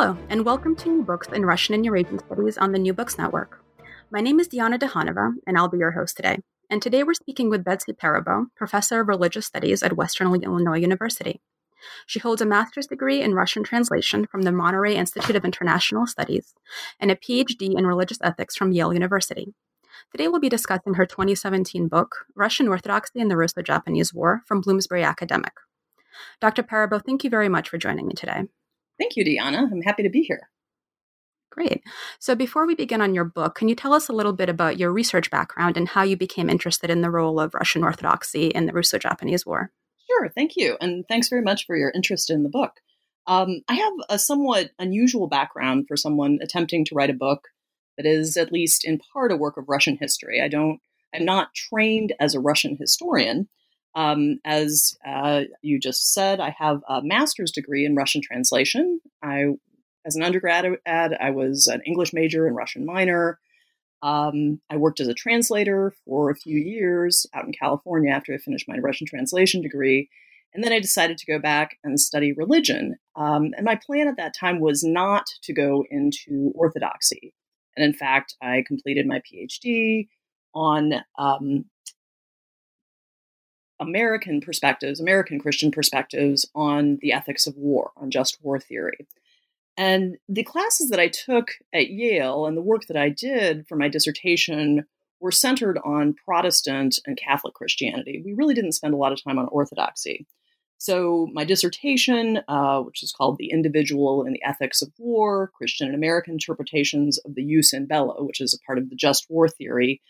Hello, and welcome to New Books in Russian and Eurasian Studies on the New Books Network. My name is Diana Dukhanova, and I'll be your host today. And today we're speaking with Betsy Perabo, professor of religious studies at Western Illinois University. She holds a master's degree in Russian translation from the Monterey Institute of International Studies and a PhD in religious ethics from Yale University. Today we'll be discussing her 2017 book, Russian Orthodoxy and the Russo Japanese War, from Bloomsbury Academic. Dr. Perabo, thank you very much for joining me today. Thank you, Diana. I'm happy to be here. Great. So, before we begin on your book, can you tell us a little bit about your research background and how you became interested in the role of Russian Orthodoxy in the Russo Japanese War? Sure. Thank you. And thanks very much for your interest in the book. Um, I have a somewhat unusual background for someone attempting to write a book that is at least in part a work of Russian history. I don't, I'm not trained as a Russian historian. Um, as uh, you just said, I have a master's degree in Russian translation. I as an undergrad, I was an English major and Russian minor. Um, I worked as a translator for a few years out in California after I finished my Russian translation degree. And then I decided to go back and study religion. Um, and my plan at that time was not to go into Orthodoxy. And in fact, I completed my PhD on um, American perspectives, American Christian perspectives on the ethics of war, on just war theory. And the classes that I took at Yale and the work that I did for my dissertation were centered on Protestant and Catholic Christianity. We really didn't spend a lot of time on Orthodoxy. So, my dissertation, uh, which is called The Individual and the Ethics of War Christian and American Interpretations of the Jus in Bello, which is a part of the just war theory,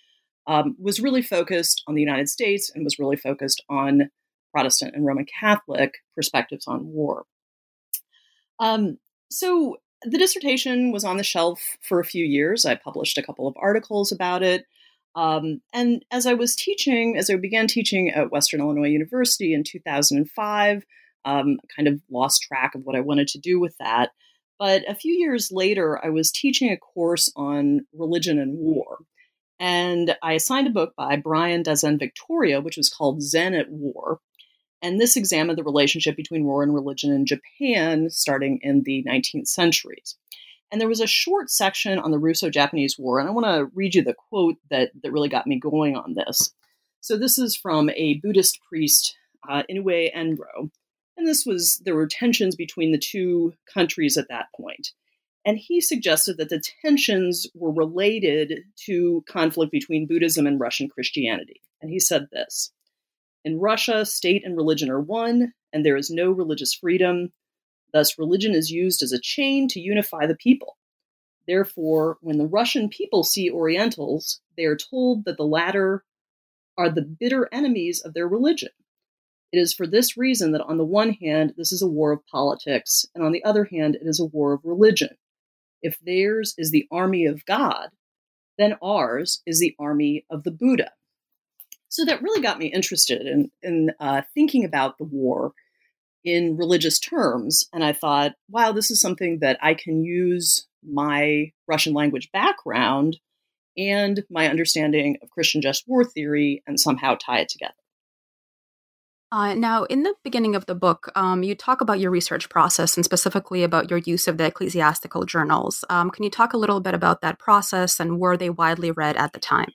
um, was really focused on the United States and was really focused on Protestant and Roman Catholic perspectives on war. Um, so the dissertation was on the shelf for a few years. I published a couple of articles about it. Um, and as I was teaching, as I began teaching at Western Illinois University in 2005, um, kind of lost track of what I wanted to do with that. But a few years later, I was teaching a course on religion and war. And I assigned a book by Brian Daizen Victoria, which was called Zen at War. And this examined the relationship between war and religion in Japan starting in the 19th centuries. And there was a short section on the Russo Japanese War, and I want to read you the quote that, that really got me going on this. So, this is from a Buddhist priest, uh, Inoue Enryo. And this was, there were tensions between the two countries at that point. And he suggested that the tensions were related to conflict between Buddhism and Russian Christianity. And he said this in Russia, state and religion are one, and there is no religious freedom. Thus, religion is used as a chain to unify the people. Therefore, when the Russian people see Orientals, they are told that the latter are the bitter enemies of their religion. It is for this reason that, on the one hand, this is a war of politics, and on the other hand, it is a war of religion. If theirs is the army of God, then ours is the army of the Buddha. So that really got me interested in, in uh, thinking about the war in religious terms. And I thought, wow, this is something that I can use my Russian language background and my understanding of Christian just war theory and somehow tie it together. Uh, now, in the beginning of the book, um, you talk about your research process and specifically about your use of the ecclesiastical journals. Um, can you talk a little bit about that process and were they widely read at the time?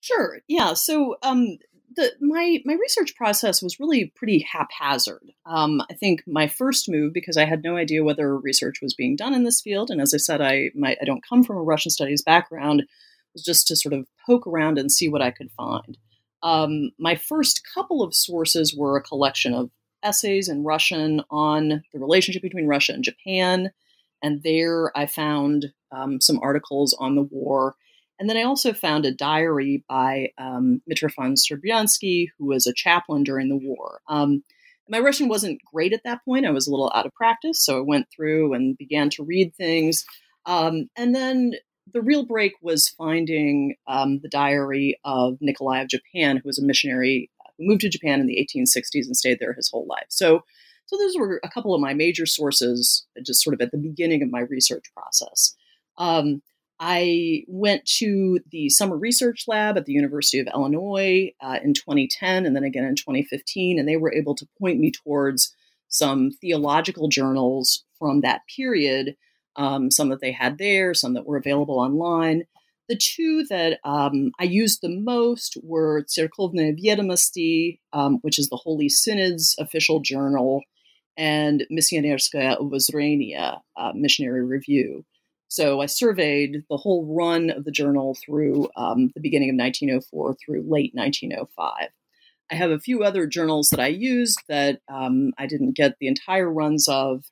Sure. Yeah. So um, the my my research process was really pretty haphazard. Um, I think my first move, because I had no idea whether research was being done in this field, and as I said, I my, I don't come from a Russian studies background, was just to sort of poke around and see what I could find. Um, my first couple of sources were a collection of essays in Russian on the relationship between Russia and Japan, and there I found um, some articles on the war and then I also found a diary by um, Mitrofan Srebriansky, who was a chaplain during the war. Um, my Russian wasn't great at that point. I was a little out of practice, so I went through and began to read things. Um, and then the real break was finding um, the diary of Nikolai of Japan, who was a missionary uh, who moved to Japan in the 1860s and stayed there his whole life. So, so those were a couple of my major sources, just sort of at the beginning of my research process. Um, I went to the summer research lab at the University of Illinois uh, in 2010 and then again in 2015, and they were able to point me towards some theological journals from that period, um, some that they had there, some that were available online. The two that um, I used the most were Tserkovnye Vedomosti, um, which is the Holy Synod's official journal, and Missionerskoe Obozrenie, uh, Missionary Review. So I surveyed the whole run of the journal through um, the beginning of 1904 through late 1905. I have a few other journals that I used that um, I didn't get the entire runs of,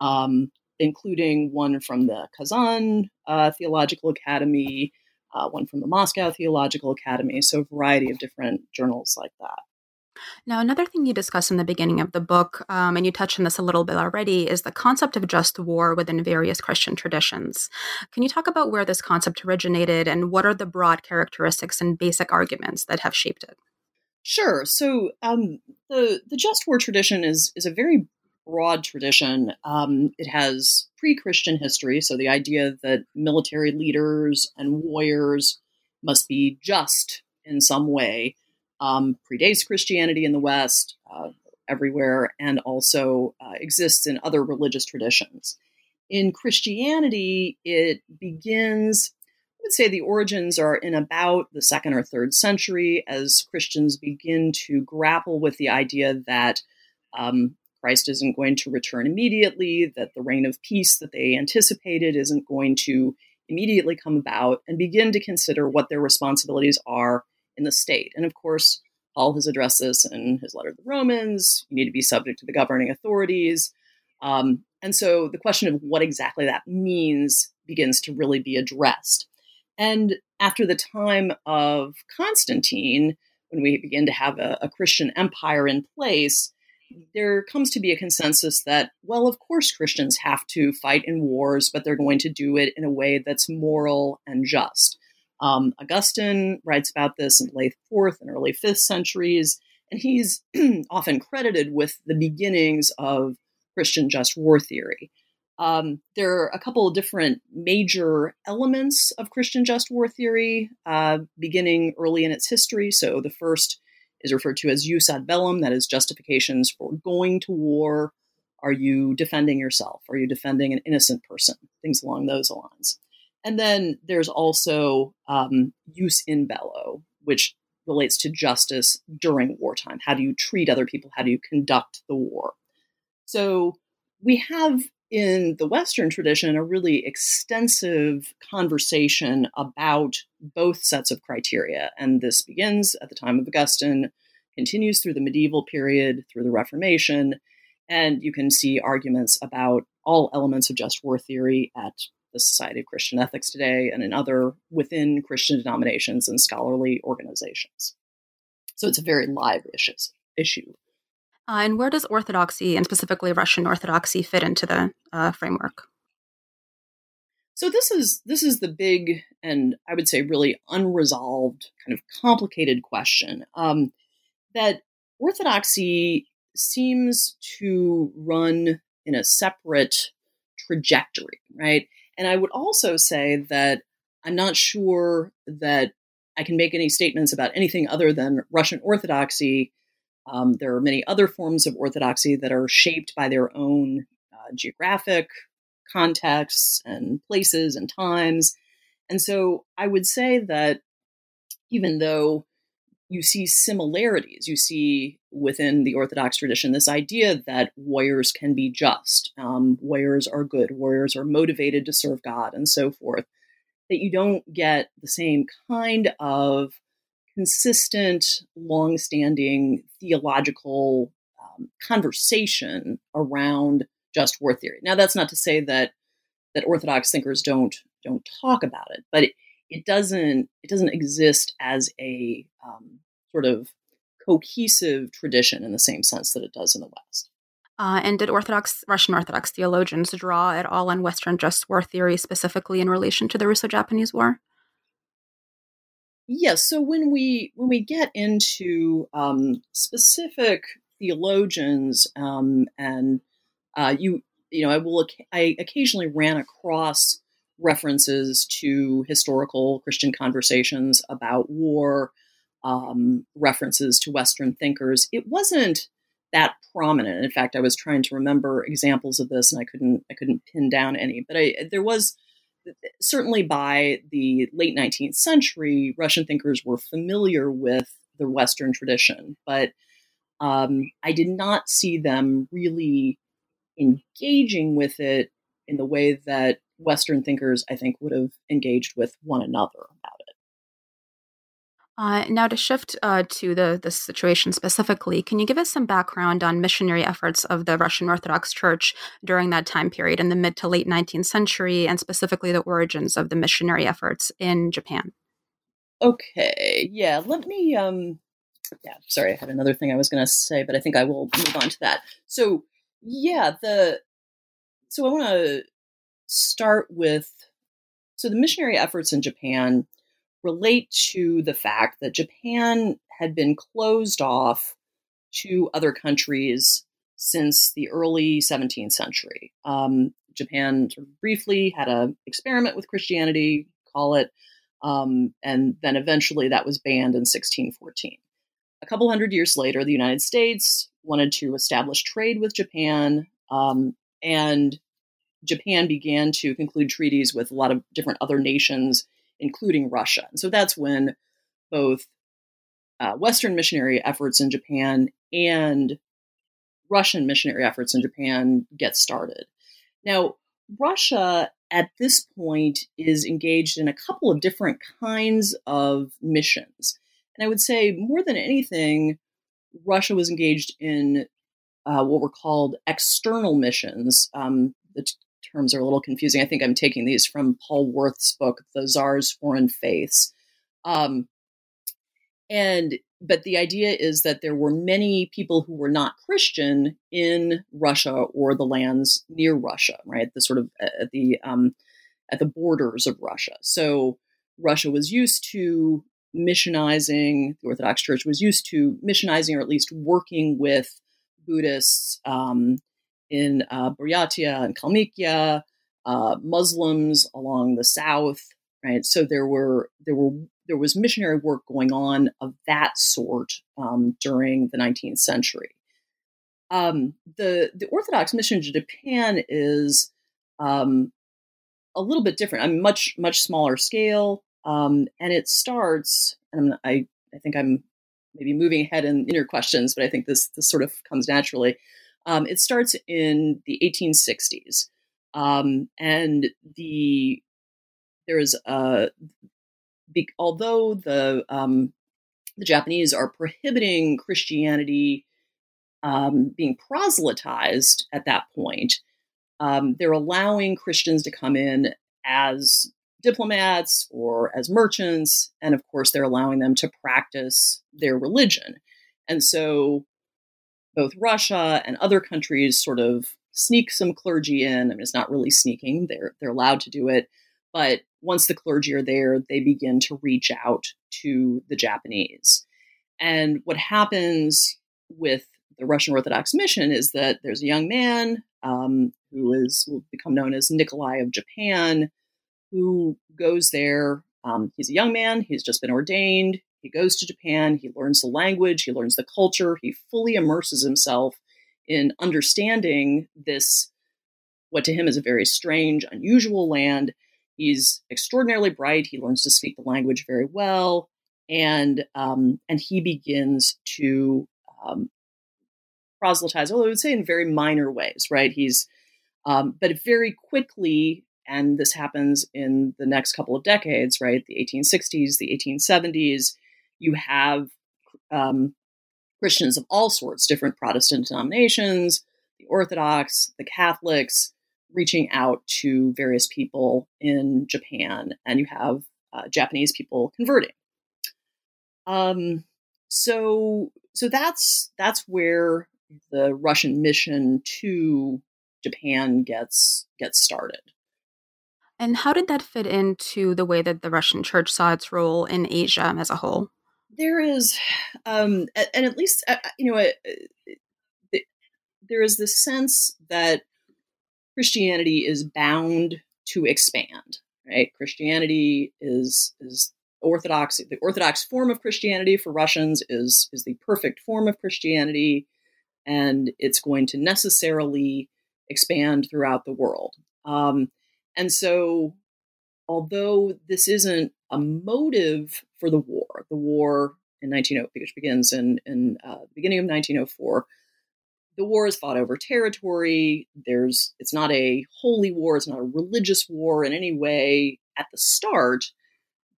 um, including one from the Kazan uh, Theological Academy, uh, one from the Moscow Theological Academy, so a variety of different journals like that. Now, another thing you discuss in the beginning of the book, um, and you touched on this a little bit already, is the concept of just war within various Christian traditions. Can you talk about where this concept originated and what are the broad characteristics and basic arguments that have shaped it? Sure. So um, the the just war tradition is is a very broad tradition. Um, it has pre-Christian history, so the idea that military leaders and warriors must be just in some way um, predates Christianity in the West, uh, everywhere, and also uh, exists in other religious traditions. In Christianity, it begins I would say the origins are in about the second or third century as Christians begin to grapple with the idea that um, Christ isn't going to return immediately, that the reign of peace that they anticipated isn't going to immediately come about, and begin to consider what their responsibilities are in the state. And of course, Paul has addressed this in his letter to the Romans. You need to be subject to the governing authorities. Um, and so the question of what exactly that means begins to really be addressed. And after the time of Constantine, when we begin to have a, a, Christian empire in place, there comes to be a consensus that, well, of course, Christians have to fight in wars, but they're going to do it in a way that's moral and just. Um, Augustine writes about this in the late fourth and early fifth centuries, and he's often credited with the beginnings of Christian just war theory. Um, there are a couple of different major elements of Christian just war theory, uh, beginning early in its history. So the first is referred to as jus ad bellum, that is justifications for going to war. Are you defending yourself? Are you defending an innocent person? Things along those lines. And then there's also um, jus in bello, which relates to justice during wartime. How do you treat other people? How do you conduct the war? So we have in the Western tradition a really extensive conversation about both sets of criteria. And this begins at the time of Augustine, continues through the medieval period, through the Reformation. And you can see arguments about all elements of just war theory at the Society of Christian Ethics today and in other within Christian denominations and scholarly organizations. So it's a very live issue. Uh, and where does Orthodoxy, and specifically Russian Orthodoxy, fit into the uh, framework? So this is this is the big and I would say really unresolved, kind of complicated question um, that Orthodoxy seems to run in a separate trajectory, right? And I would also say that I'm not sure that I can make any statements about anything other than Russian Orthodoxy um, there are many other forms of orthodoxy that are shaped by their own uh, geographic contexts and places and times. And so I would say that even though you see similarities, you see within the Orthodox tradition this idea that warriors can be just, um, warriors are good, warriors are motivated to serve God, and so forth, that you don't get the same kind of consistent, long-standing theological um, conversation around just war theory. Now, that's not to say that that Orthodox thinkers don't don't talk about it, but it, it doesn't it doesn't exist as a um, sort of cohesive tradition in the same sense that it does in the West. Uh, and did Orthodox Russian Orthodox theologians draw at all on Western just war theory, specifically in relation to the Russo-Japanese War? Yes. So when we when we get into um, specific theologians um, and uh, you you know I will I occasionally ran across references to historical Christian conversations about war, um, references to Western thinkers. It wasn't that prominent. In fact, I was trying to remember examples of this, and I couldn't I couldn't pin down any. But I, there was certainly by the late 19th century, Russian thinkers were familiar with the Western tradition, but um, I did not see them really engaging with it in the way that Western thinkers, I think, would have engaged with one another. Uh, now, to shift uh, to the, the situation specifically, can you give us some background on missionary efforts of the Russian Orthodox Church during that time period in the mid to late 19th century, and specifically the origins of the missionary efforts in Japan? Okay, yeah, let me. Um, yeah, sorry, I had another thing I was going to say, but I think I will move on to that. So, yeah, the so I want to start with so the missionary efforts in Japan relate to the fact that Japan had been closed off to other countries since the early 17th century. Um, Japan sort of briefly had an experiment with Christianity, call it, um, and then eventually that was banned in 1614. A couple hundred years later, the United States wanted to establish trade with Japan, um, and Japan began to conclude treaties with a lot of different other nations including Russia. And so that's when both uh, Western missionary efforts in Japan and Russian missionary efforts in Japan get started. Now, Russia at this point is engaged in a couple of different kinds of missions. And I would say more than anything, Russia was engaged in uh, what were called external missions. Um, the terms are a little confusing. I think I'm taking these from Paul Werth's book, The Tsar's Foreign Faiths. Um, and but the idea is that there were many people who were not Christian in Russia or the lands near Russia, right? The sort of uh, at the um, at the borders of Russia. So Russia was used to missionizing. The Orthodox Church was used to missionizing, or at least working with Buddhists um, in uh, Buryatia and Kalmykia, uh, Muslims along the south, right? So there were there were there was missionary work going on of that sort um, during the 19th century. Um, the the Orthodox mission to Japan is um, a little bit different. I mean, much much smaller scale, um, and it starts. And I I think I'm maybe moving ahead in, in your questions, but I think this this sort of comes naturally. Um, it starts in the 1860s, um, and the there is a be, although the um, the Japanese are prohibiting Christianity um, being proselytized at that point, um, they're allowing Christians to come in as diplomats or as merchants, and of course, they're allowing them to practice their religion. And so both Russia and other countries sort of sneak some clergy in. I mean, it's not really sneaking; they're they're allowed to do it. But once the clergy are there, they begin to reach out to the Japanese. And what happens with the Russian Orthodox mission is that there's a young man um, who is will become known as Nikolai of Japan, who goes there. Um, he's a young man. He's just been ordained. He goes to Japan, he learns the language, he learns the culture, he fully immerses himself in understanding this, what to him is a very strange, unusual land. He's extraordinarily bright. He learns to speak the language very well, and um, and he begins to um, proselytize. Although I would say in very minor ways, right? He's um, but very quickly, and this happens in the next couple of decades, right? The 1860s, the 1870s you have um, Christians of all sorts, different Protestant denominations, the Orthodox, the Catholics, reaching out to various people in Japan, and you have uh, Japanese people converting. Um, so, so that's that's where the Russian mission to Japan gets gets started. And how did that fit into the way that the Russian Church saw its role in Asia as a whole? There is, um, and at least uh, uh, you know, uh, there is this sense that Christianity is bound to expand. Right? Christianity is is orthodox. The orthodox form of Christianity for Russians is is the perfect form of Christianity. and it's going to necessarily expand throughout the world. Um, and so, although this isn't a motive for the war, the war in 1900, which begins in, in uh, the beginning of 1904, the war is fought over territory. There's it's not a holy war, it's not a religious war in any way at the start,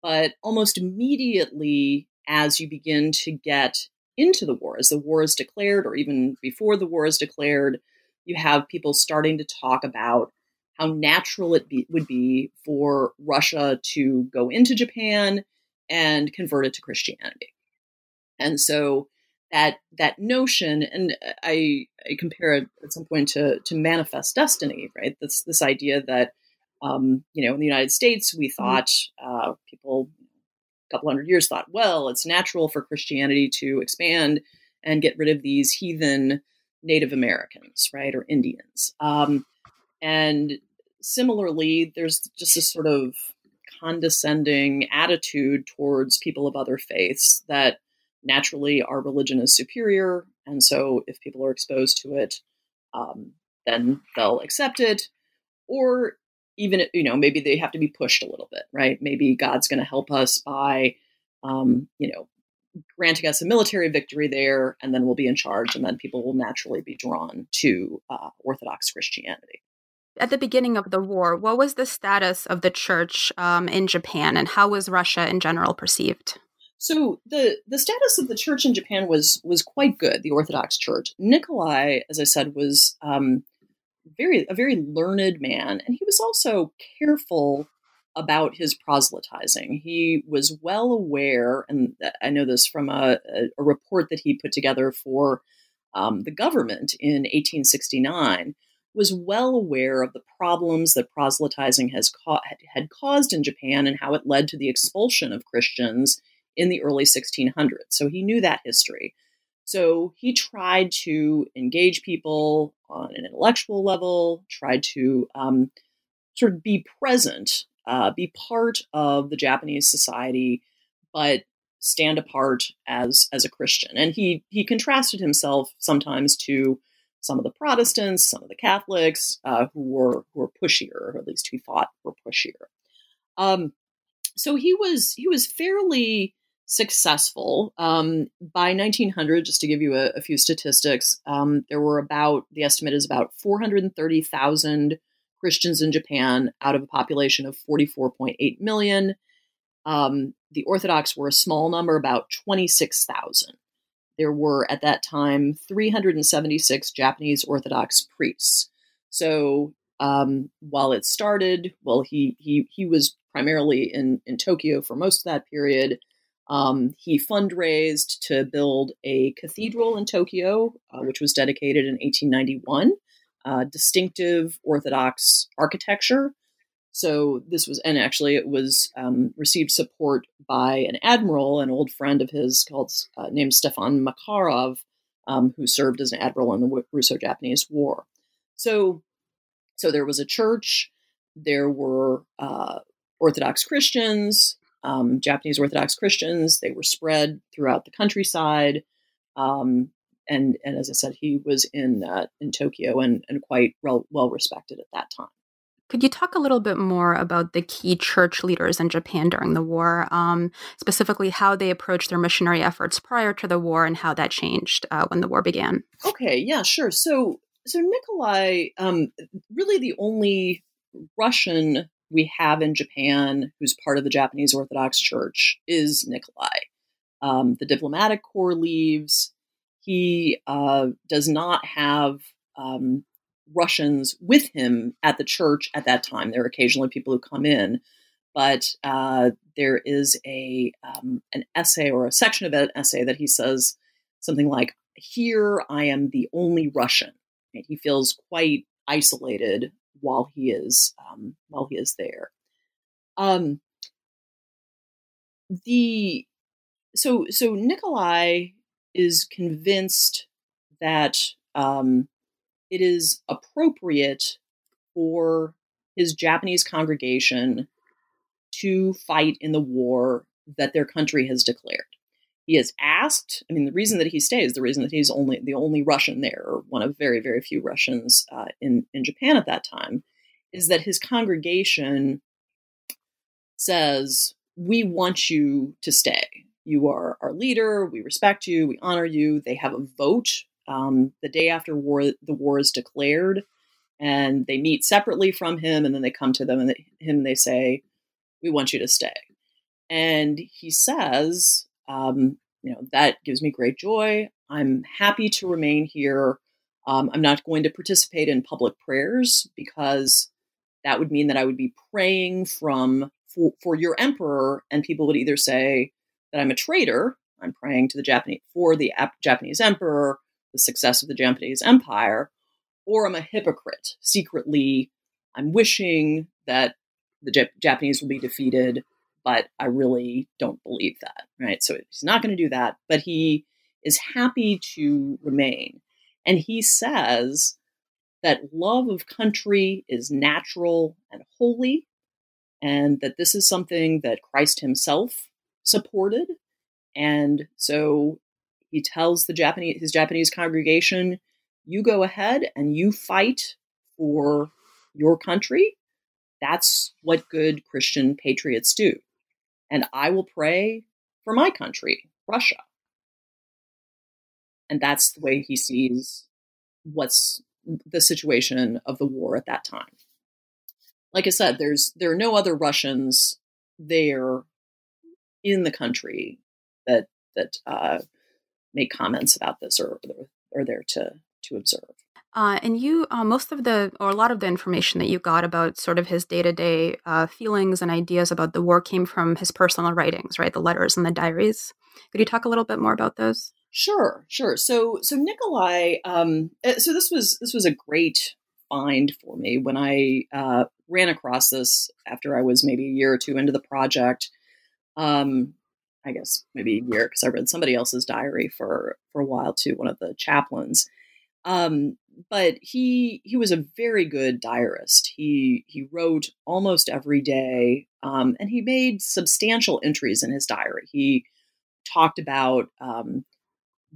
but almost immediately as you begin to get into the war, as the war is declared, or even before the war is declared, you have people starting to talk about how natural it be, would be for Russia to go into Japan and convert it to Christianity. And so that that notion, and I, I compare it at some point to to manifest destiny, right? This this idea that um, you know in the United States we mm-hmm. thought uh, people a couple hundred years thought, well, it's natural for Christianity to expand and get rid of these heathen Native Americans, right, or Indians. Um, and similarly, there's just this sort of condescending attitude towards people of other faiths that naturally our religion is superior. And so if people are exposed to it, um, then they'll accept it. Or even, you know, maybe they have to be pushed a little bit, right? Maybe God's going to help us by, um, you know, granting us a military victory there, and then we'll be in charge, and then people will naturally be drawn to uh, Orthodox Christianity. At the beginning of the war, what was the status of the church um, in Japan, and how was Russia in general perceived? So the the status of the church in Japan was was quite good. The Orthodox Church. Nikolai, as I said, was um, very a very learned man, and he was also careful about his proselytizing. He was well aware, and I know this from a, a report that he put together for um, the government in 1869, was well aware of the problems that proselytizing has ca- had caused in Japan and how it led to the expulsion of Christians in the early 1600s. So he knew that history. So he tried to engage people on an intellectual level, tried to um, sort of be present uh, be part of the Japanese society, but stand apart as as a Christian. And he he contrasted himself sometimes to some of the Protestants, some of the Catholics uh, who were who were pushier, or at least he thought were pushier. Um, so he was he was fairly successful um, by 1900. Just to give you a, a few statistics, um, there were about the estimate is about 430,000 Christians in Japan out of a population of 44.8 million. Um, the Orthodox were a small number, about 26,000. There were at that time 376 Japanese Orthodox priests. So um, while it started, well, he he he was primarily in in Tokyo for most of that period. Um, he fundraised to build a cathedral in Tokyo, uh, which was dedicated in 1891 uh, distinctive Orthodox architecture. So this was, and actually it was um, received support by an admiral, an old friend of his called uh, named Stefan Makarov, um, who served as an admiral in the Russo-Japanese War. So, so there was a church. There were uh, Orthodox Christians, um, Japanese Orthodox Christians. They were spread throughout the countryside. Um, and and as I said, he was in uh, in Tokyo and and quite well, well respected at that time. Could you talk a little bit more about the key church leaders in Japan during the war, um, specifically how they approached their missionary efforts prior to the war and how that changed uh, when the war began? Okay, yeah, sure. So, so Nikolai, um, really the only Russian we have in Japan who's part of the Japanese Orthodox Church is Nikolai. Um, the diplomatic corps leaves. He uh, does not have um, Russians with him at the church at that time. There are occasionally people who come in, but uh, there is a um, an essay or a section of an essay that he says something like, "Here I am the only Russian." And he feels quite isolated while he is um, while he is there. Um, the so so Nikolai is convinced that um, it is appropriate for his Japanese congregation to fight in the war that their country has declared. he has asked. I mean, the reason that he stays, the reason that he's only the only Russian there, or one of very very few Russians uh, in in Japan at that time, is that his congregation says, "We want you to stay. You are our leader. We respect you. We honor you." They have a vote um, the day after war the war is declared, and they meet separately from him, and then they come to them and they, him. And they say, "We want you to stay." And he says, um, you know, that gives me great joy. I'm happy to remain here. Um, I'm not going to participate in public prayers because that would mean that I would be praying from for, for your emperor, and people would either say that I'm a traitor. I'm praying to the Japanese for the Japanese emperor, the success of the Japanese empire, or I'm a hypocrite. Secretly, I'm wishing that the Jap- Japanese will be defeated but I really don't believe that, right? So he's not going to do that, but he is happy to remain. And he says that love of country is natural and holy, and that this is something that Christ himself supported. And so he tells the Japanese his Japanese congregation, you go ahead and you fight for your country. That's what good Christian patriots do and I will pray for my country, Russia. And that's the way he sees what's the situation of the war at that time. Like I said, there's there are no other Russians there in the country that that uh, make comments about this or are there to to observe. Uh, and you, uh, most of the, or a lot of the information that you got about sort of his day to day feelings and ideas about the war came from his personal writings, right? The letters and the diaries. Could you talk a little bit more about those? Sure, sure. So, so Nikolai, um, eh, so this was this was a great find for me when I uh, ran across this after I was maybe a year or two into the project. Um, I guess maybe a year because I read somebody else's diary for for a while too, one of the chaplains. Um, but he he was a very good diarist. He he wrote almost every day, um, and he made substantial entries in his diary. He talked about um,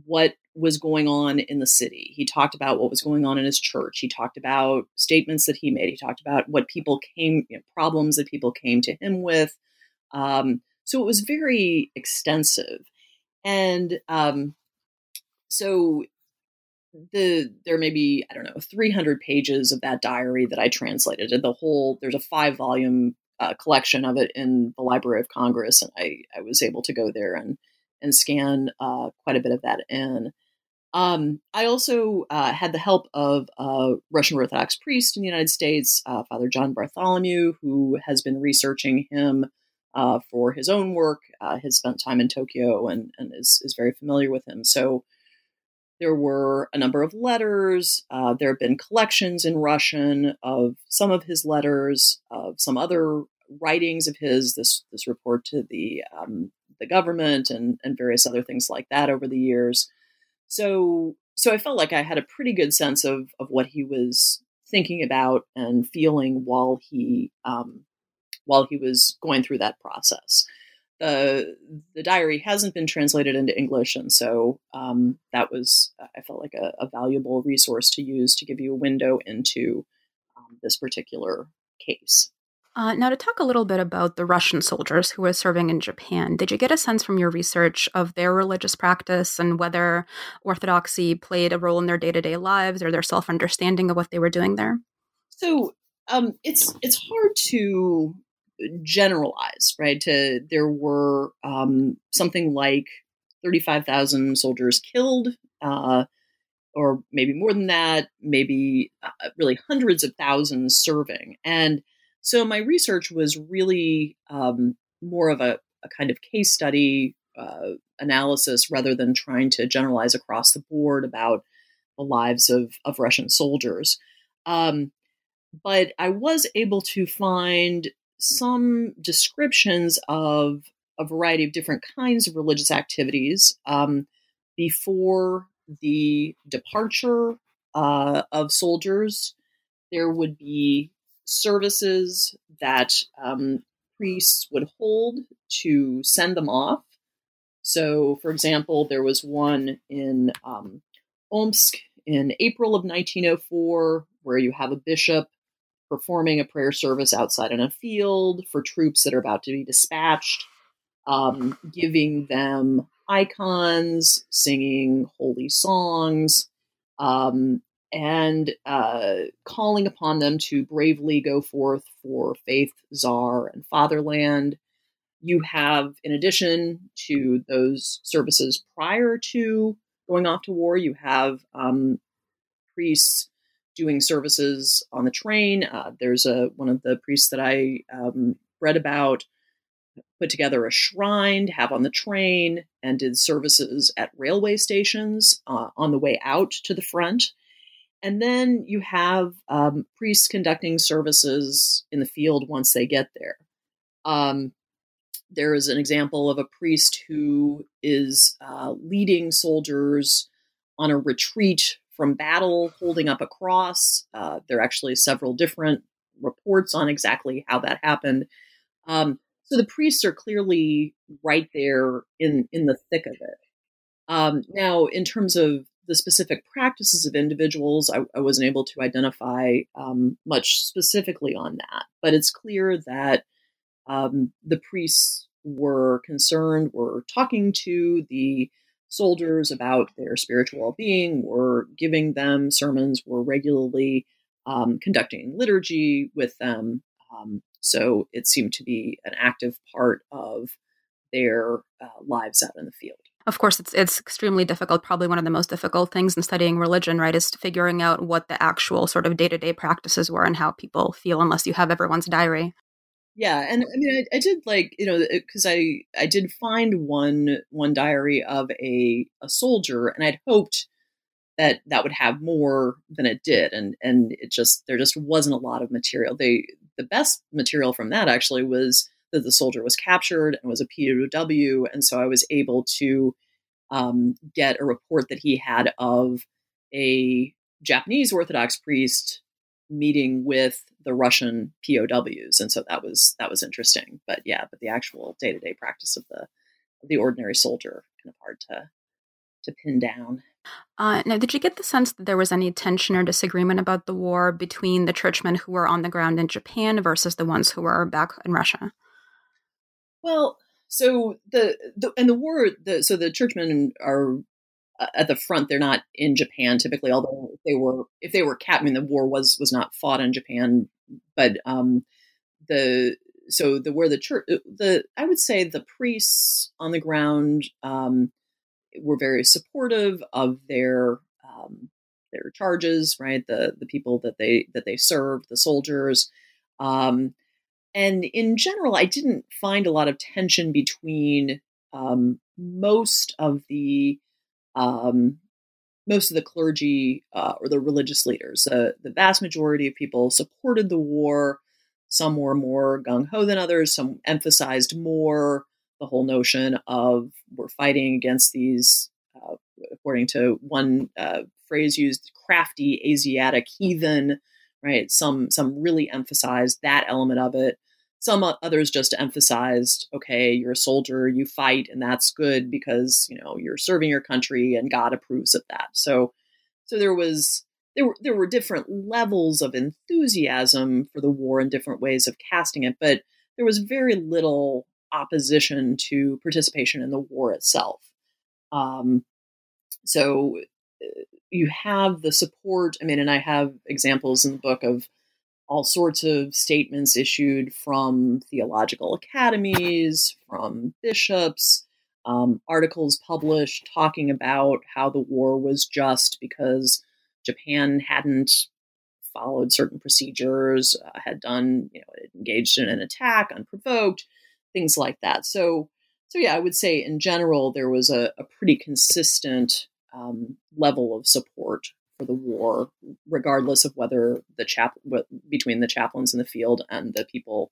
what was going on in the city. He talked about what was going on in his church. He talked about statements that he made. He talked about what people came, you know, problems that people came to him with. Um, so it was very extensive, and um, so the there may be I don't know 300 pages of that diary that I translated. And the whole there's a five volume uh, collection of it in the Library of Congress, and I I was able to go there and and scan uh, quite a bit of that in. Um, I also uh, had the help of a Russian Orthodox priest in the United States, uh, Father John Bartholomew, who has been researching him uh, for his own work. Uh, has spent time in Tokyo and, and is, is very familiar with him. So there were a number of letters. Uh, there have been collections in Russian of some of his letters, of some other writings of his. This this report to the um, the government and and various other things like that over the years. So so I felt like I had a pretty good sense of of what he was thinking about and feeling while he um, while he was going through that process the the diary hasn't been translated into English, and so um, that was I felt like a, a, valuable resource to use to give you a window into um, this particular case. Uh, now, to talk a little bit about the Russian soldiers who were serving in Japan, did you get a sense from your research of their religious practice and whether Orthodoxy played a role in their day to day lives or their self understanding of what they were doing there? So um, it's it's hard to generalize, right? To there were um, something like thirty-five thousand soldiers killed, uh, or maybe more than that, maybe uh, really hundreds of thousands serving, and so my research was really um, more of a, a, kind of case study uh, analysis rather than trying to generalize across the board about the lives of, of Russian soldiers. Um, but I was able to find some descriptions of a variety of different kinds of religious activities um, before the departure uh, of soldiers. There would be services that um, priests would hold to send them off. So, for example, there was one in um, Omsk in April of 1904 where you have a bishop performing a prayer service outside in a field for troops that are about to be dispatched, um, giving them icons, singing holy songs, um, and uh, calling upon them to bravely go forth for faith, czar, and fatherland. You have, in addition to those services prior to going off to war, you have um, priests doing services on the train. Uh, there's a one of the priests that I um, read about put together a shrine to have on the train and did services at railway stations uh, on the way out to the front. And then you have um, priests conducting services in the field once they get there. Um, there is an example of a priest who is uh, leading soldiers on a retreat from battle, holding up a cross. Uh, there are actually several different reports on exactly how that happened. Um, so the priests are clearly right there in in the thick of it. Um, now, in terms of the specific practices of individuals, I, I wasn't able to identify um, much specifically on that, but it's clear that um, the priests were concerned, were talking to the soldiers about their spiritual well-being, were giving them sermons, were regularly um, conducting liturgy with them. Um, so it seemed to be an active part of their uh, lives out in the field. Of course, it's it's extremely difficult. Probably one of the most difficult things in studying religion, right, is figuring out what the actual sort of day to day practices were and how people feel, unless you have everyone's diary. Yeah, and I mean, I, I did like you know because I I did find one one diary of a a soldier, and I'd hoped that that would have more than it did, and and it just there just wasn't a lot of material. They the best material from that actually was that the soldier was captured and was a POW, and so I was able to um, get a report that he had of a Japanese Orthodox priest meeting with the Russian POWs, and so that was that was interesting. But yeah, but the actual day to day practice of the of the ordinary soldier kind of hard to to pin down. Uh, now, did you get the sense that there was any tension or disagreement about the war between the churchmen who were on the ground in Japan versus the ones who were back in Russia? Well, so the, the and the war, the, so the churchmen are at the front. They're not in Japan typically, although if they were if they were cat, I mean, the war was was not fought in Japan, but um, the so the where the church the I would say the priests on the ground um, were very supportive of their um, their charges, right? The the people that they that they served, the soldiers. Um, and in general, I didn't find a lot of tension between um, most of the um, most of the clergy uh, or the religious leaders. Uh, the vast majority of people supported the war. Some were more gung ho than others. Some emphasized more the whole notion of we're fighting against these, uh, according to one uh, phrase used, crafty Asiatic heathen. Right. Some some really emphasized that element of it. Some others just emphasized, okay, you're a soldier, you fight, and that's good because you know you're serving your country, and God approves of that. So, so there was there were there were different levels of enthusiasm for the war and different ways of casting it, but there was very little opposition to participation in the war itself. Um, so uh, you have the support. I mean, and I have examples in the book of all sorts of statements issued from theological academies, from bishops, um, articles published talking about how the war was just because Japan hadn't followed certain procedures, uh, had done, you know, engaged in an attack unprovoked, things like that. So, so yeah, I would say in general there was a, a pretty consistent um, level of support for the war, regardless of whether the chap between the chaplains in the field and the people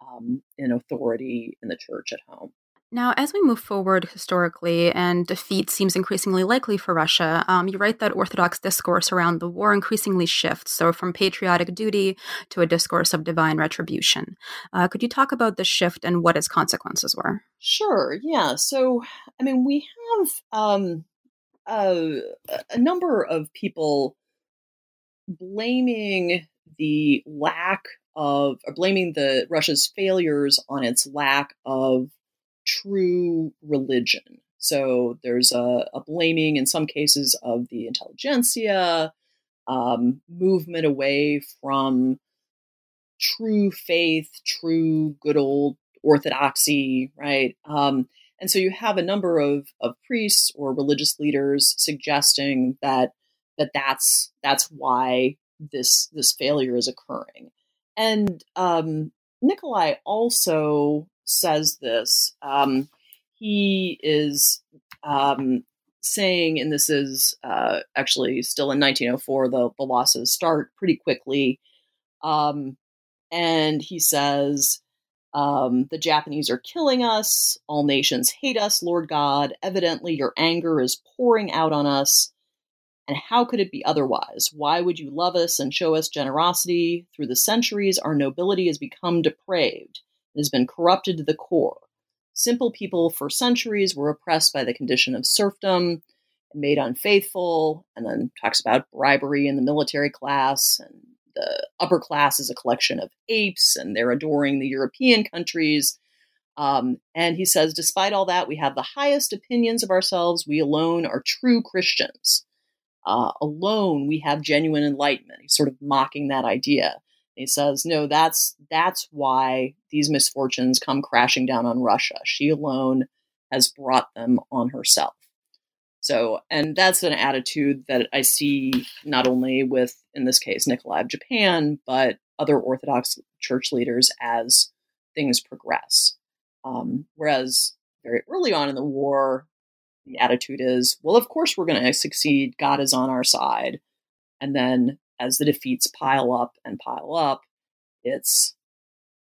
um, in authority in the church at home. Now, as we move forward historically and defeat seems increasingly likely for Russia, um, you write that Orthodox discourse around the war increasingly shifts, so from patriotic duty to a discourse of divine retribution. Uh, could you talk about the shift and what its consequences were? Sure, yeah. So, I mean, we have um, a number of people blaming the lack of, or blaming the Russia's failures on its lack of true religion. So there's a, a blaming in some cases of the intelligentsia, um, movement away from true faith, true good old orthodoxy, right? Um, and so you have a number of, of priests or religious leaders suggesting that that that's that's why this this failure is occurring. And um, Nikolai also says this. Um, he is um, saying, and this is uh, actually still in 1904, the, the losses start pretty quickly. Um, and he says, um, the Japanese are killing us. All nations hate us, Lord God. Evidently, your anger is pouring out on us. And how could it be otherwise? Why would you love us and show us generosity? Through the centuries, our nobility has become depraved it has been corrupted to the core. Simple people for centuries were oppressed by the condition of serfdom and made unfaithful, and then talks about bribery in the military class, and the upper class is a collection of apes, and they're adoring the European countries. Um, and he says, despite all that, we have the highest opinions of ourselves. We alone are true Christians. Uh, alone, we have genuine enlightenment. He's sort of mocking that idea. He says, no, that's that's why these misfortunes come crashing down on Russia. She alone has brought them on herself. So, and that's an attitude that I see not only with, in this case, Nikolai of Japan, but other Orthodox church leaders as things progress. Um, whereas very early on in the war, the attitude is, well, of course we're going to succeed. God is on our side. And then as the defeats pile up and pile up, it's,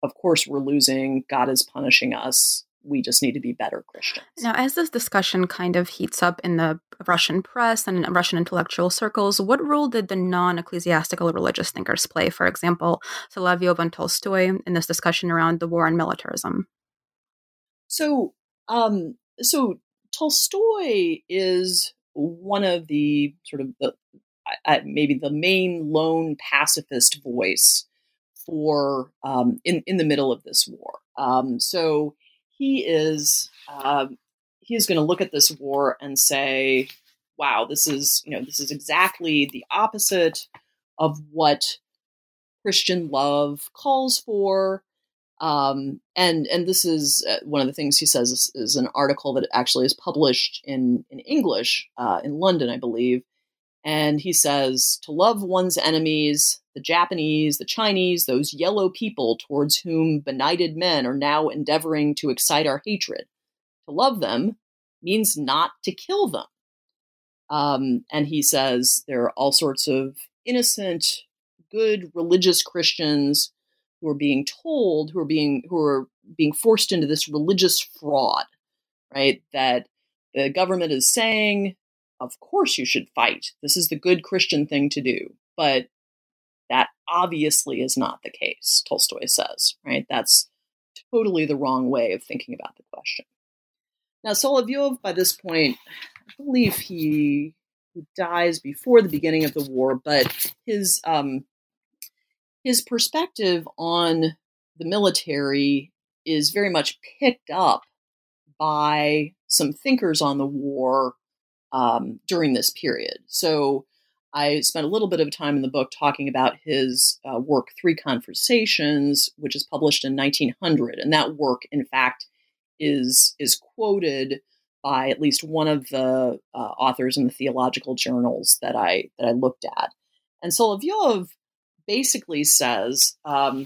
of course, we're losing. God is punishing us. We just need to be better Christians. Now, as this discussion kind of heats up in the Russian press and in Russian intellectual circles, what role did the non ecclesiastical religious thinkers play? For example, Solovyov and Tolstoy in this discussion around the war and militarism? So, um, so Tolstoy is one of the sort of the maybe the main lone pacifist voice for um, in in the middle of this war. Um, so he is uh, he is going to look at this war and say, "Wow, this is you know this is exactly the opposite of what Christian love calls for." Um, and and this is uh, one of the things he says is, is, an article that actually is published in in English uh, in London, I believe, and he says to love one's enemies, the Japanese, the Chinese, those yellow people towards whom benighted men are now endeavoring to excite our hatred. To love them means not to kill them. Um, and he says there are all sorts of innocent, good religious Christians who are being told, who are being who are being forced into this religious fraud, right? That the government is saying of course you should fight. This is the good Christian thing to do. But that obviously is not the case, Tolstoy says, right? That's totally the wrong way of thinking about the question. Now, Solovyov, by this point, I believe he, he dies before the beginning of the war, but his um, his perspective on the military is very much picked up by some thinkers on the war um, during this period. So I spent a little bit of time in the book talking about his uh, work, Three Conversations, which is published in 1900. And that work, in fact, is, is quoted by at least one of the uh, authors in the theological journals that I, that I looked at. And Solovyov basically says, um,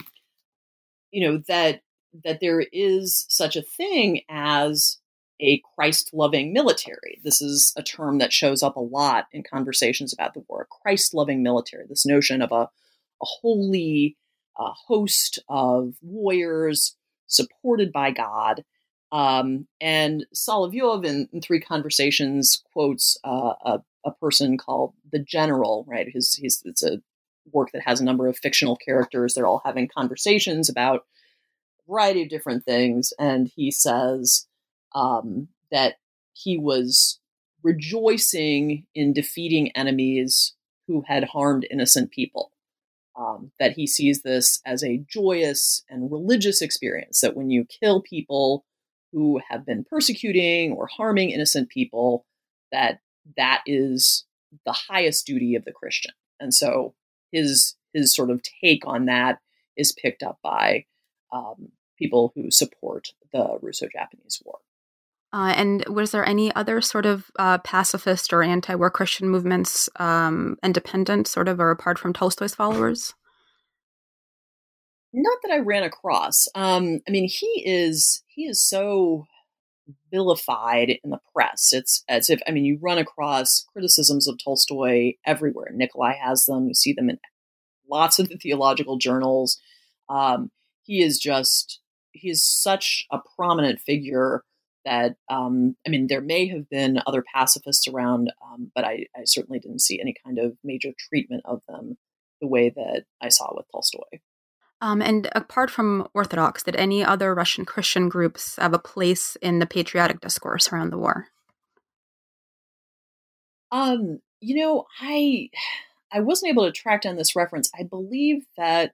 you know, that that there is such a thing as a Christ loving military. This is a term that shows up a lot in conversations about the war a Christ loving military, this notion of a, a holy uh, host of warriors supported by God. Um, and Solovyov in, in, Three Conversations quotes uh, a, a, person called the General, right? His, his, it's a work that has a number of fictional characters. They're all having conversations about a variety of different things. And he says um, that he was rejoicing in defeating enemies who had harmed innocent people. Um, that he sees this as a joyous and religious experience, that when you kill people who have been persecuting or harming innocent people, that that is the highest duty of the Christian. And so his his sort of take on that is picked up by um, people who support the Russo-Japanese War. Uh, and was there any other sort of uh, pacifist or anti-war Christian movements, um, independent sort of, or apart from Tolstoy's followers? Not that I ran across. Um, I mean, he is he is so vilified in the press. It's as if I mean, you run across criticisms of Tolstoy everywhere. Nikolai has them. You see them in lots of the theological journals. Um, he is just he is such a prominent figure that um, I mean, there may have been other pacifists around, um, but I, I, certainly didn't see any kind of major treatment of them the way that I saw with Tolstoy. Um, and apart from Orthodox, did any other Russian Christian groups have a place in the patriotic discourse around the war? Um, you know, I I wasn't able to track down this reference. I believe that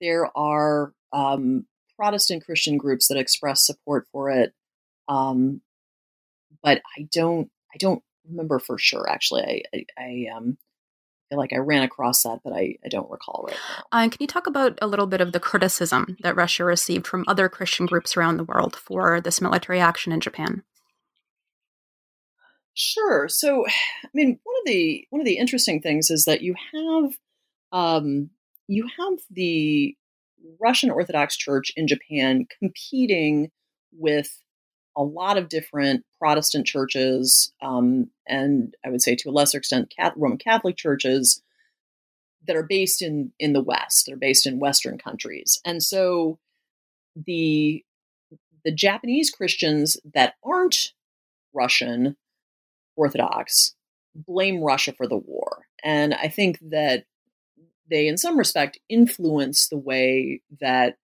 there are um, Protestant Christian groups that express support for it um, but I don't I don't remember for sure. Actually, I I, I um, feel like I ran across that, but I, I don't recall right now. Uh, can you talk about a little bit of the criticism that Russia received from other Christian groups around the world for this military action in Japan? Sure. So, I mean, one of the one of the interesting things is that you have um, you have the Russian Orthodox Church in Japan competing with a lot of different Protestant churches, um, and I would say to a lesser extent, Catholic, Roman Catholic churches that are based in in the West. They're based in Western countries, and so the the Japanese Christians that aren't Russian Orthodox blame Russia for the war, and I think that they, in some respect, influence the way that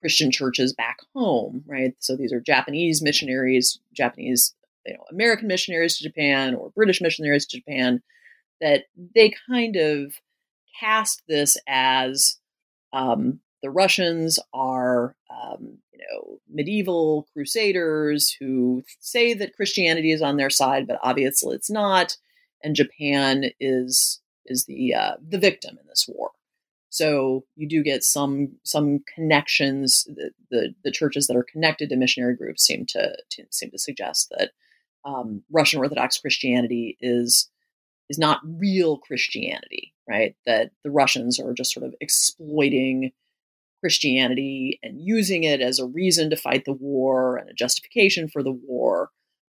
Christian churches back home, right? So these are Japanese missionaries, Japanese, you know, American missionaries to Japan or British missionaries to Japan, that they kind of cast this as um, the Russians are, um, you know, medieval crusaders who say that Christianity is on their side, but obviously it's not, and Japan is is the uh, the victim in this war. So you do get some some connections. The, the, the churches that are connected to missionary groups seem to, to seem to suggest that um, Russian Orthodox Christianity is is not real Christianity, right? That the Russians are just sort of exploiting Christianity and using it as a reason to fight the war and a justification for the war,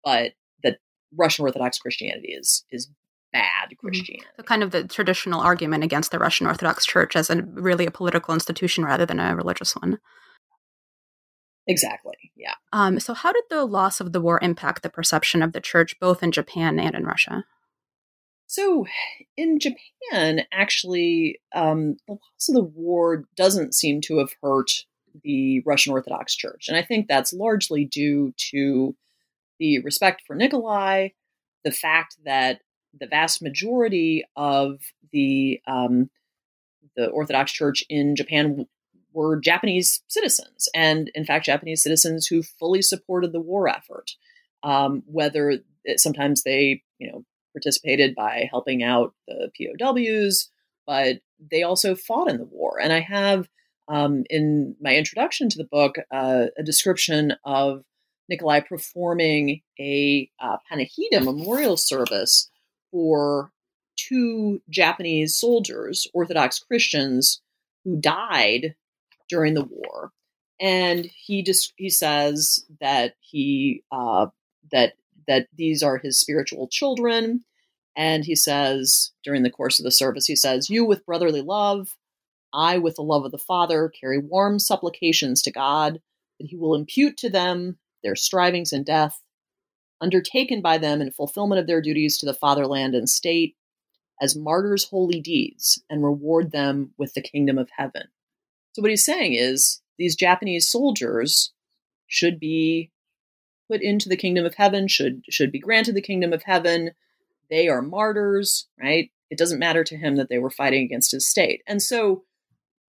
but that Russian Orthodox Christianity is is bad mm-hmm. Christianity. Mm-hmm. So kind of the traditional argument against the Russian Orthodox Church as a really a political institution rather than a religious one. Exactly. Yeah. Um, so, how did the loss of the war impact the perception of the church, both in Japan and in Russia? So, in Japan, actually, um, the loss of the war doesn't seem to have hurt the Russian Orthodox Church, and I think that's largely due to the respect for Nikolai, the fact that the vast majority of the um, the Orthodox Church in Japan were Japanese citizens, and in fact, Japanese citizens who fully supported the war effort. Um, whether it, sometimes they, you know, participated by helping out the POWs, but they also fought in the war. And I have um, in my introduction to the book uh, a description of Nikolai performing a uh, panihida memorial service for two Japanese soldiers, Orthodox Christians, who died during the war. And he just he says that he uh, that that these are his spiritual children. And he says during the course of the service, he says, "You with brotherly love, I with the love of the Father, carry warm supplications to God that He will impute to them their strivings and death, undertaken by them in fulfillment of their duties to the fatherland and state, as martyrs' holy deeds, and reward them with the kingdom of heaven. So, what he's saying is these Japanese soldiers should be put into the kingdom of heaven, should, should be granted the kingdom of heaven. They are martyrs, right? It doesn't matter to him that they were fighting against his state. And so,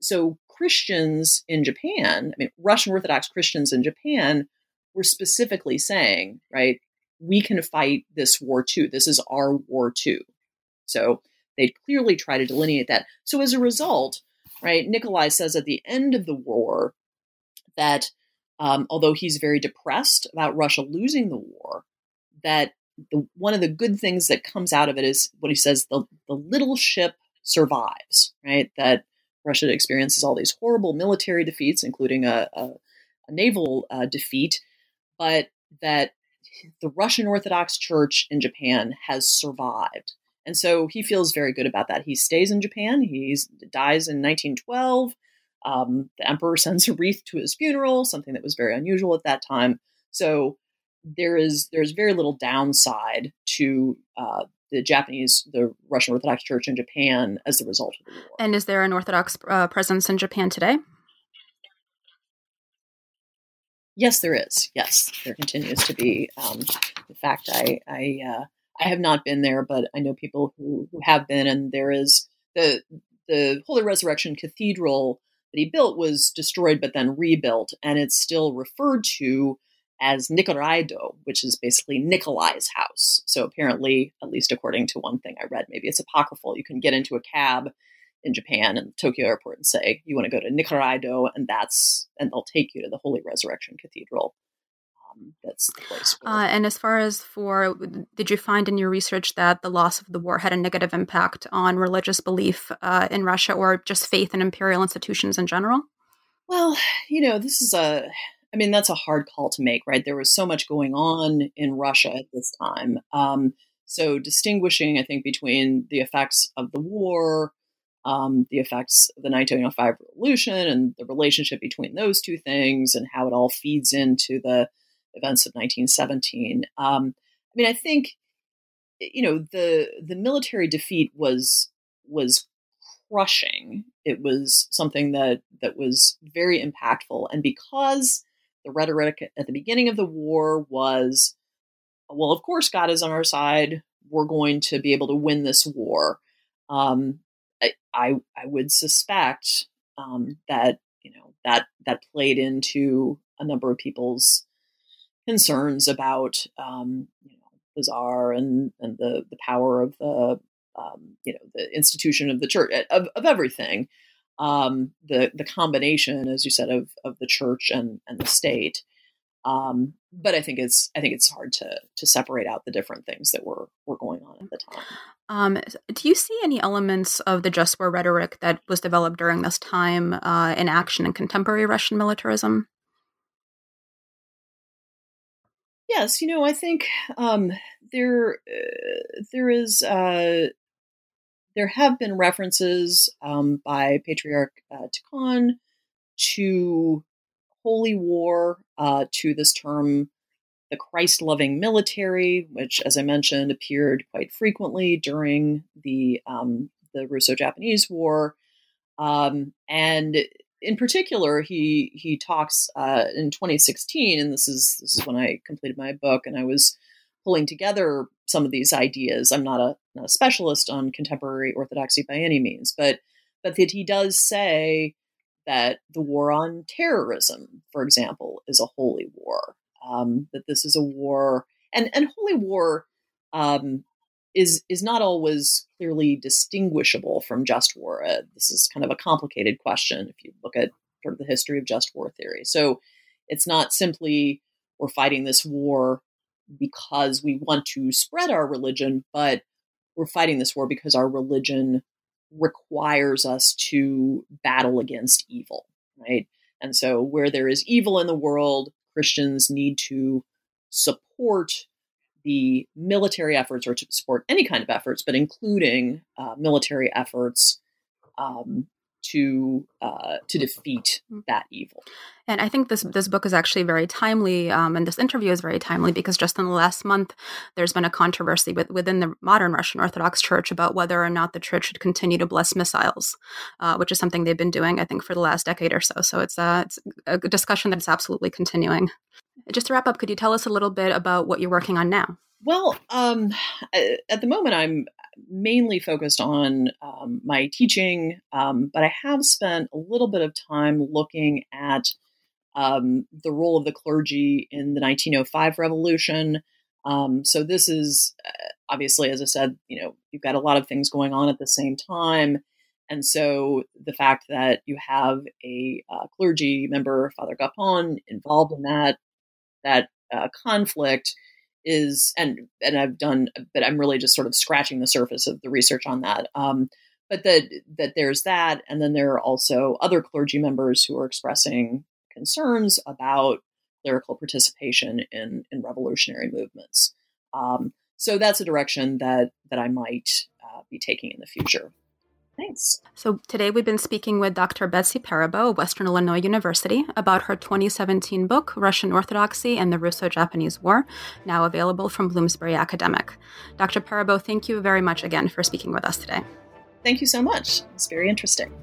so Christians in Japan, I mean, Russian Orthodox Christians in Japan were specifically saying, right, we can fight this war too. This is our war too. So they clearly try to delineate that. So as a result, right, Nikolai says at the end of the war that um, although he's very depressed about Russia losing the war, that the, one of the good things that comes out of it is what he says the, the little ship survives, right? That Russia experiences all these horrible military defeats, including a, a, a naval uh, defeat, but that the Russian Orthodox Church in Japan has survived. And so he feels very good about that. He stays in Japan. He dies in 1912. Um, the emperor sends a wreath to his funeral, something that was very unusual at that time. So there is there's very little downside to uh, the Japanese, the Russian Orthodox Church in Japan as the result of the war. And is there an Orthodox uh, presence in Japan today? Yes, there is. Yes, there continues to be. Um, in fact, I I, uh, I have not been there, but I know people who, who have been, and there is the the Holy Resurrection Cathedral that he built was destroyed but then rebuilt, and it's still referred to as Nikoraido, which is basically Nikolai's house. So apparently, at least according to one thing I read, maybe it's apocryphal. You can get into a cab in Japan and Tokyo airport and say you want to go to Nikoraido, and that's and they'll take you to the Holy Resurrection Cathedral. Um, that's the place. Uh, and as far as for, did you find in your research that the loss of the war had a negative impact on religious belief uh, in Russia, or just faith in imperial institutions in general? Well, you know, this is a I mean, that's a hard call to make, right? There was so much going on in Russia at this time. Um, so, distinguishing, I think, between the effects of the war, um, the effects of the 1905 revolution, and the relationship between those two things, and how it all feeds into the events of 1917. Um, I mean, I think, you know, the the military defeat was was crushing. It was something that that was very impactful, and because the rhetoric at the beginning of the war was, well, of course, God is on our side. We're going to be able to win this war. Um, I, I, would suspect um, that you know that that played into a number of people's concerns about um, you know the czar and and the the power of the um, you know the institution of the church of, of everything um, the the combination, as you said, of of the church and and the state. Um, but I think it's I think it's hard to to separate out the different things that were were going on at the time. Um, do you see any elements of the just war rhetoric that was developed during this time uh, in action in contemporary Russian militarism? Yes, you know, I think um, there uh, there is uh, there have been references um, by Patriarch uh, Tikhon to holy war, uh, to this term, the Christ loving military, which, as I mentioned, appeared quite frequently during the, um, the Russo Japanese War. Um, and in particular, he he talks uh, in 2016, and this is this is when I completed my book, and I was pulling together some of these ideas. I'm not a, not a specialist on contemporary orthodoxy by any means, but but that he does say that the war on terrorism, for example, is a holy war. Um, that this is a war, and and holy war um, is is not always clearly distinguishable from just war. Uh, this is kind of a complicated question if you look at sort of the history of just war theory. So it's not simply we're fighting this war because we want to spread our religion, but we're fighting this war because our religion requires us to battle against evil, right? And so, where there is evil in the world, Christians need to support the military efforts or to support any kind of efforts, but including uh, military efforts um, to uh, to defeat mm. that evil. And I think this this book is actually very timely, um, and this interview is very timely because just in the last month, there's been a controversy with, within the modern Russian Orthodox Church about whether or not the church should continue to bless missiles, uh, which is something they've been doing, I think, for the last decade or so. So it's, uh, it's a discussion that's absolutely continuing. Just to wrap up, could you tell us a little bit about what you're working on now? Well, um, at the moment, I'm mainly focused on um, my teaching, um, but I have spent a little bit of time looking at um, the role of the clergy in the 1905 revolution. Um, so this is uh, obviously, as I said, you know, you've got a lot of things going on at the same time. And so the fact that you have a uh, clergy member, Father Gapon, involved in that that uh, conflict is and and I've done but I'm really just sort of scratching the surface of the research on that. Um, but that that there's that, and then there are also other clergy members who are expressing concerns about clerical participation in in revolutionary movements. Um, so that's a direction that that I might uh, be taking in the future. Thanks. So today we've been speaking with Dr. Betsy Perabo of Western Illinois University about her 2017 book, Russian Orthodoxy and the Russo-Japanese War, now available from Bloomsbury Academic. Dr. Perabo, thank you very much again for speaking with us today. Thank you so much. It's very interesting.